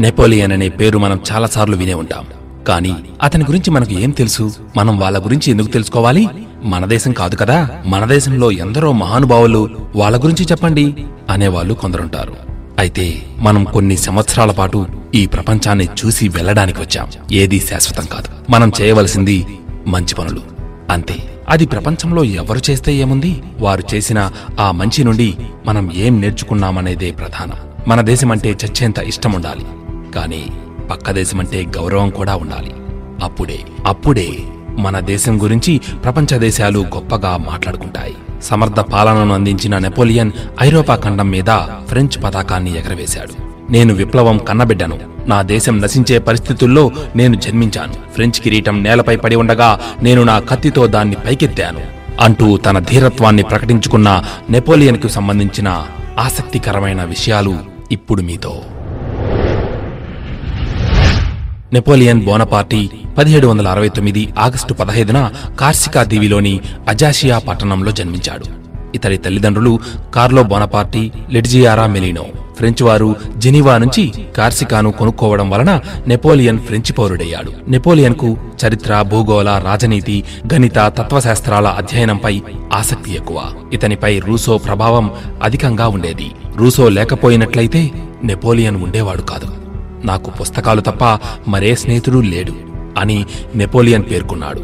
Napoleon అనే పేరు మనం చాలాసార్లు వినే ఉంటాం. కానీ అతని గురించి మనకు ఏం తెలుసు? మనం వాళ్ళ గురించి ఎందుకు తెలుసుకోవాలి? మన దేశం కాదు కదా? మన దేశంలో ఎందరో మహానుభావులు వాళ్ళ గురించి చెప్పండి అనేవాళ్ళు కొందరుంటారు. అయితే మనం కొన్ని సంవత్సరాల పాటు ఈ ప్రపంచాన్ని చూసి వెళ్ళడానికి వచ్చాం. ఏదీ శాశ్వతం కాదు. మనం చేయవలసింది మంచి పనులు. అంతే. అది ప్రపంచంలో ఎవరు చేస్తే ఏముంది? వారు చేసిన ఆ మంచి నుండి మనం ఏం నేర్చుకున్నామనేదే ప్రధానం. మన దేశమంటే చచ్చేంత ఇష్టముండాలి కానీ పక్క దేశమంటే గౌరవం కూడా ఉండాలి. అప్పుడే అప్పుడే మన దేశం గురించి ప్రపంచ దేశాలు గొప్పగా మాట్లాడుకుంటాయి. సమర్థ పాలనను అందించిన నెపోలియన్ ఐరోపా ఖండం మీద ఫ్రెంచ్ పతాకాన్ని ఎగరవేశాడు. నేను విప్లవం కన్నబిడ్డను. నా దేశం నశించే పరిస్థితుల్లో నేను జన్మించాను. ఫ్రెంచ్ కిరీటం నేలపై పడి ఉండగా నేను నా కత్తితో దాన్ని పైకెత్తాను. అంటూ తన ధీరత్వాన్ని ప్రకటించుకున్న నెపోలియన్కు సంబంధించిన ఆసక్తికరమైన విషయాలు ఇప్పుడు మీతో. నెపోలియన్ బోనపార్టీ పదిహేడు వందల అరవై తొమ్మిది ఆగస్టు పదహైదున కార్సికా దీవిలోని అజాషియా పట్టణంలో జన్మించాడు. ఇతడి తల్లిదండ్రులు కార్లో బోనపార్టీ లెడ్జియారా మెలినో ఫ్రెంచ్ వారు జెనీవా నుంచి కార్సికాను కొనుక్కోవడం వలన నెపోలియన్ ఫ్రెంచ్ పౌరుడయ్యాడు. నెపోలియన్కు చరిత్ర భూగోళ రాజనీతి గణిత తత్వశాస్త్రాల అధ్యయనంపై ఆసక్తి ఎక్కువ. ఇతనిపై రూసో ప్రభావం అధికంగా ఉండేది. రూసో లేకపోయినట్లయితే నెపోలియన్ ఉండేవాడు కాదు. నాకు పుస్తకాలు తప్ప మరే స్నేహితుడు లేడు అని నెపోలియన్ పేర్కొన్నాడు.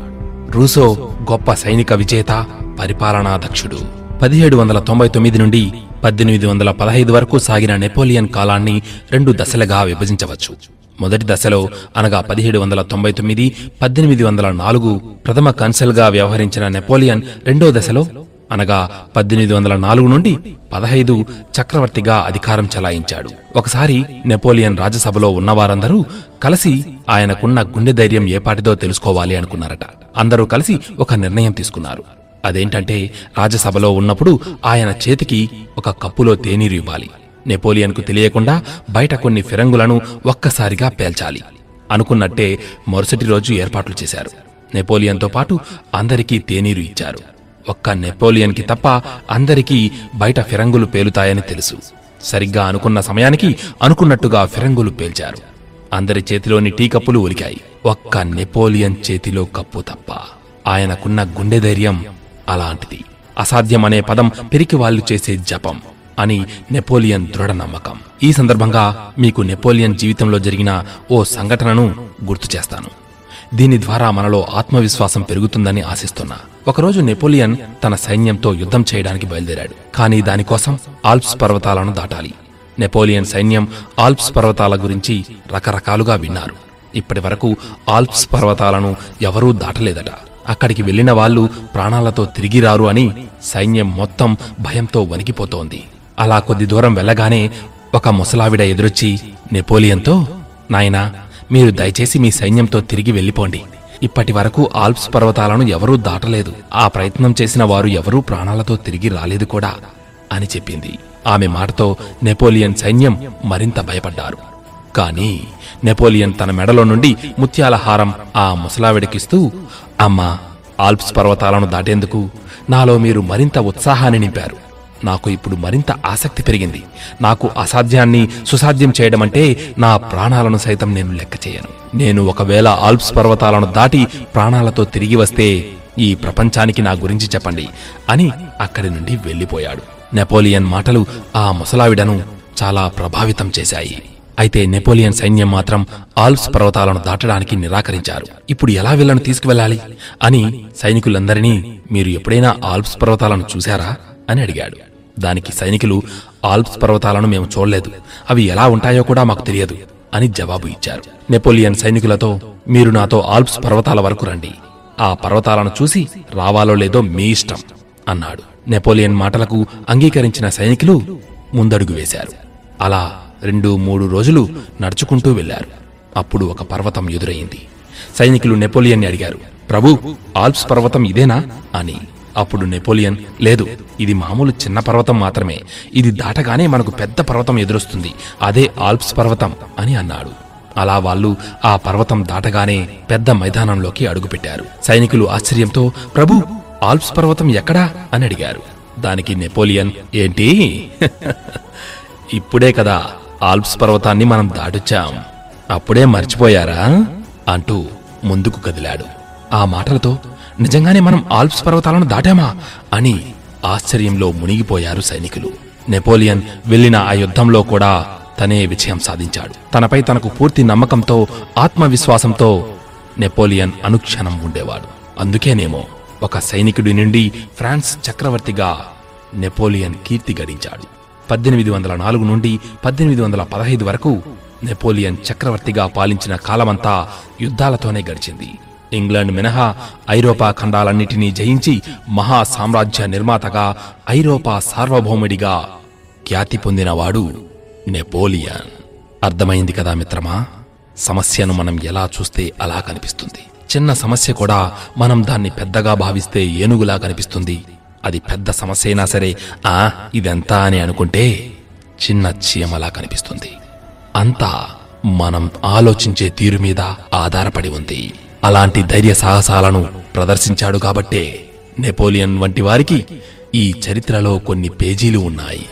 రూసో గొప్ప సైనిక విజేత పరిపాలనా దక్షుడు పదిహేడు వందల తొంభై తొమ్మిది నుండి పద్దెనిమిది వందల పదహైదు వరకు సాగిన నెపోలియన్ కాలాన్ని రెండు దశలుగా విభజించవచ్చు. మొదటి దశలో అనగా పదిహేడు వందల తొంభై తొమ్మిది పద్దెనిమిది వందల నాలుగు ప్రథమ కన్సల్గా వ్యవహరించిన నెపోలియన్ రెండో దశలో అనగా పద్దెనిమిది వందల నాలుగు నుండి పదహైదు చక్రవర్తిగా అధికారం చలాయించాడు. ఒకసారి నెపోలియన్ రాజ్యసభలో ఉన్నవారందరూ కలిసి ఆయనకున్న గుండె ధైర్యం ఏపాటిదో తెలుసుకోవాలి అనుకున్నారట. అందరూ కలిసి ఒక నిర్ణయం తీసుకున్నారు. అదేంటంటే రాజ్యసభలో ఉన్నప్పుడు ఆయన చేతికి ఒక కప్పులో తేనీరు ఇవ్వాలి. నెపోలియన్కు తెలియకుండా బయట కొన్ని ఫిరంగులను ఒక్కసారిగా పేల్చాలి. అనుకున్నట్టే మరుసటి రోజు ఏర్పాట్లు చేశారు. నెపోలియన్తో పాటు అందరికీ తేనీరు ఇచ్చారు. ఒక్క నెపోలియన్కి తప్ప అందరికీ బయట ఫిరంగులు పేలుతాయని తెలుసు. సరిగ్గా అనుకున్న సమయానికి అనుకున్నట్టుగా ఫిరంగులు పేల్చారు. అందరి చేతిలోని టీ కప్పులు ఉలికాయి. ఒక్క నెపోలియన్ చేతిలో కప్పు తప్ప ఆయనకున్న గుండె ధైర్యం అలాంటిది. అసాధ్యమనే పదం పెరికి వాళ్ళు చేసే జపం అని నెపోలియన్ దృఢ నమ్మకం. ఈ సందర్భంగా మీకు నెపోలియన్ జీవితంలో జరిగిన ఓ సంఘటనను గుర్తు చేస్తాను. దీని ద్వారా మనలో ఆత్మవిశ్వాసం పెరుగుతుందని ఆశిస్తున్నా. ఒకరోజు నెపోలియన్ తన సైన్యంతో యుద్ధం చేయడానికి బయలుదేరాడు. కానీ దానికోసం ఆల్ప్స్ పర్వతాలను దాటాలి. నెపోలియన్ సైన్యం ఆల్ప్స్ పర్వతాల గురించి రకరకాలుగా విన్నారు. ఇప్పటి వరకు ఆల్ప్స్ పర్వతాలను ఎవరూ దాటలేదట. అక్కడికి వెళ్ళిన వాళ్ళు ప్రాణాలతో తిరిగి రారు అని సైన్యం మొత్తం భయంతో వణికిపోతోంది. అలా కొద్ది దూరం వెళ్ళగానే ఒక ముసలావిడ ఎదురొచ్చి నెపోలియన్తో? నాయనా మీరు దయచేసి మీ సైన్యంతో తిరిగి వెళ్ళిపోండి. ఇప్పటి వరకు ఆల్ప్స్ పర్వతాలను ఎవరూ దాటలేదు. ఆ ప్రయత్నం చేసిన వారు ఎవరూ ప్రాణాలతో తిరిగి రాలేదు కూడా అని చెప్పింది. ఆమె మాటతో నెపోలియన్ సైన్యం మరింత భయపడ్డారు. కానీ నెపోలియన్ తన మెడలో నుండి ముత్యాల హారం ఆ ముసలావిడికిస్తూ అమ్మా ఆల్ప్స్ పర్వతాలను దాటేందుకు నాలో మీరు మరింత ఉత్సాహాన్ని నింపారు. నాకు ఇప్పుడు మరింత ఆసక్తి పెరిగింది. నాకు అసాధ్యాన్ని సుసాధ్యం చేయడం అంటే నా ప్రాణాలను సైతం నేను లెక్క చేయను. నేను ఒకవేళ ఆల్ప్స్ పర్వతాలను దాటి ప్రాణాలతో తిరిగి వస్తే ఈ ప్రపంచానికి నా గురించి చెప్పండి అని అక్కడి నుండి వెళ్ళిపోయాడు. నెపోలియన్ మాటలు ఆ ముసలావిడను చాలా ప్రభావితం చేశాయి. అయితే నెపోలియన్ సైన్యం మాత్రం ఆల్ప్స్ పర్వతాలను దాటడానికి నిరాకరించారు. ఇప్పుడు ఎలా వీళ్ళను తీసుకువెళ్ళాలి? అని సైనికులందరినీ మీరు ఎప్పుడైనా ఆల్ప్స్ పర్వతాలను చూశారా? అని అడిగాడు. దానికి సైనికులు ఆల్ప్స్ పర్వతాలను మేము చూడలేదు. అవి ఎలా ఉంటాయో కూడా మాకు తెలియదు అని జవాబు ఇచ్చారు. నెపోలియన్ సైనికులతో మీరు నాతో ఆల్ప్స్ పర్వతాల వరకు రండి. ఆ పర్వతాలను చూసి రావాలో లేదో మీ ఇష్టం అన్నాడు. నెపోలియన్ మాటలకు అంగీకరించిన సైనికులు ముందడుగు వేశారు. అలా రెండు మూడు రోజులు నడుచుకుంటూ వెళ్ళారు అప్పుడు ఒక పర్వతం ఎదురయింది సైనికులు నెపోలియన్ని అడిగారు ప్రభు ఆల్ప్స్ పర్వతం ఇదేనా? అని. అప్పుడు నెపోలియన్ లేదు ఇది మామూలు చిన్న పర్వతం మాత్రమే ఇది దాటగానే మనకు పెద్ద పర్వతం ఎదురొస్తుంది అదే ఆల్ప్స్ పర్వతం అని అన్నాడు. అలా వాళ్ళు ఆ పర్వతం దాటగానే పెద్ద మైదానంలోకి అడుగుపెట్టారు. సైనికులు ఆశ్చర్యంతో ప్రభు ఆల్ప్స్ పర్వతం ఎక్కడా? అని అడిగారు. దానికి నెపోలియన్ ఏంటి? ఇప్పుడే కదా ఆల్ప్స్ పర్వతాన్ని మనం దాటుచ్చాం. అప్పుడే మర్చిపోయారా? అంటూ ముందుకు కదిలాడు. ఆ మాటలతో నిజంగానే మనం ఆల్ప్స్ పర్వతాలను దాటామా? అని ఆశ్చర్యంలో మునిగిపోయారు సైనికులు. నెపోలియన్ వెళ్ళిన ఆ యుద్ధంలో కూడా తనే విజయం సాధించాడు. తనపై తనకు పూర్తి నమ్మకంతో ఆత్మవిశ్వాసంతో నెపోలియన్ అనుక్షణం ఉండేవాడు. అందుకేనేమో ఒక సైనికుడి నుండి ఫ్రాన్స్ చక్రవర్తిగా నెపోలియన్ కీర్తి గడించాడు. పద్దెనిమిది వందల నాలుగు నుండి పద్దెనిమిది వందల పదహైదు వరకు నెపోలియన్ చక్రవర్తిగా పాలించిన కాలమంతా యుద్ధాలతోనే గడిచింది. ఇంగ్లాండ్ మినహా ఐరోపా ఖండాలన్నిటినీ జయించి మహా సామ్రాజ్య నిర్మాతగా ఐరోపా సార్వభౌముడిగా ఖ్యాతి పొందినవాడు నెపోలియన్. అర్థమైంది కదా మిత్రమా? సమస్యను మనం ఎలా చూస్తే అలా కనిపిస్తుంది. చిన్న సమస్య కూడా మనం దాన్ని పెద్దగా భావిస్తే ఏనుగులా కనిపిస్తుంది. అది పెద్ద సమస్య అయినా సరే ఆ ఇదెంతా అని అనుకుంటే చిన్న చీమలా కనిపిస్తుంది. అంతా మనం ఆలోచించే తీరు మీద ఆధారపడి ఉంది. అలాంటి ధైర్య సాహసాలను ప్రదర్శించాడు కాబట్టే నెపోలియన్ వంటి వారికి ఈ చరిత్రలో కొన్ని పేజీలు ఉన్నాయి.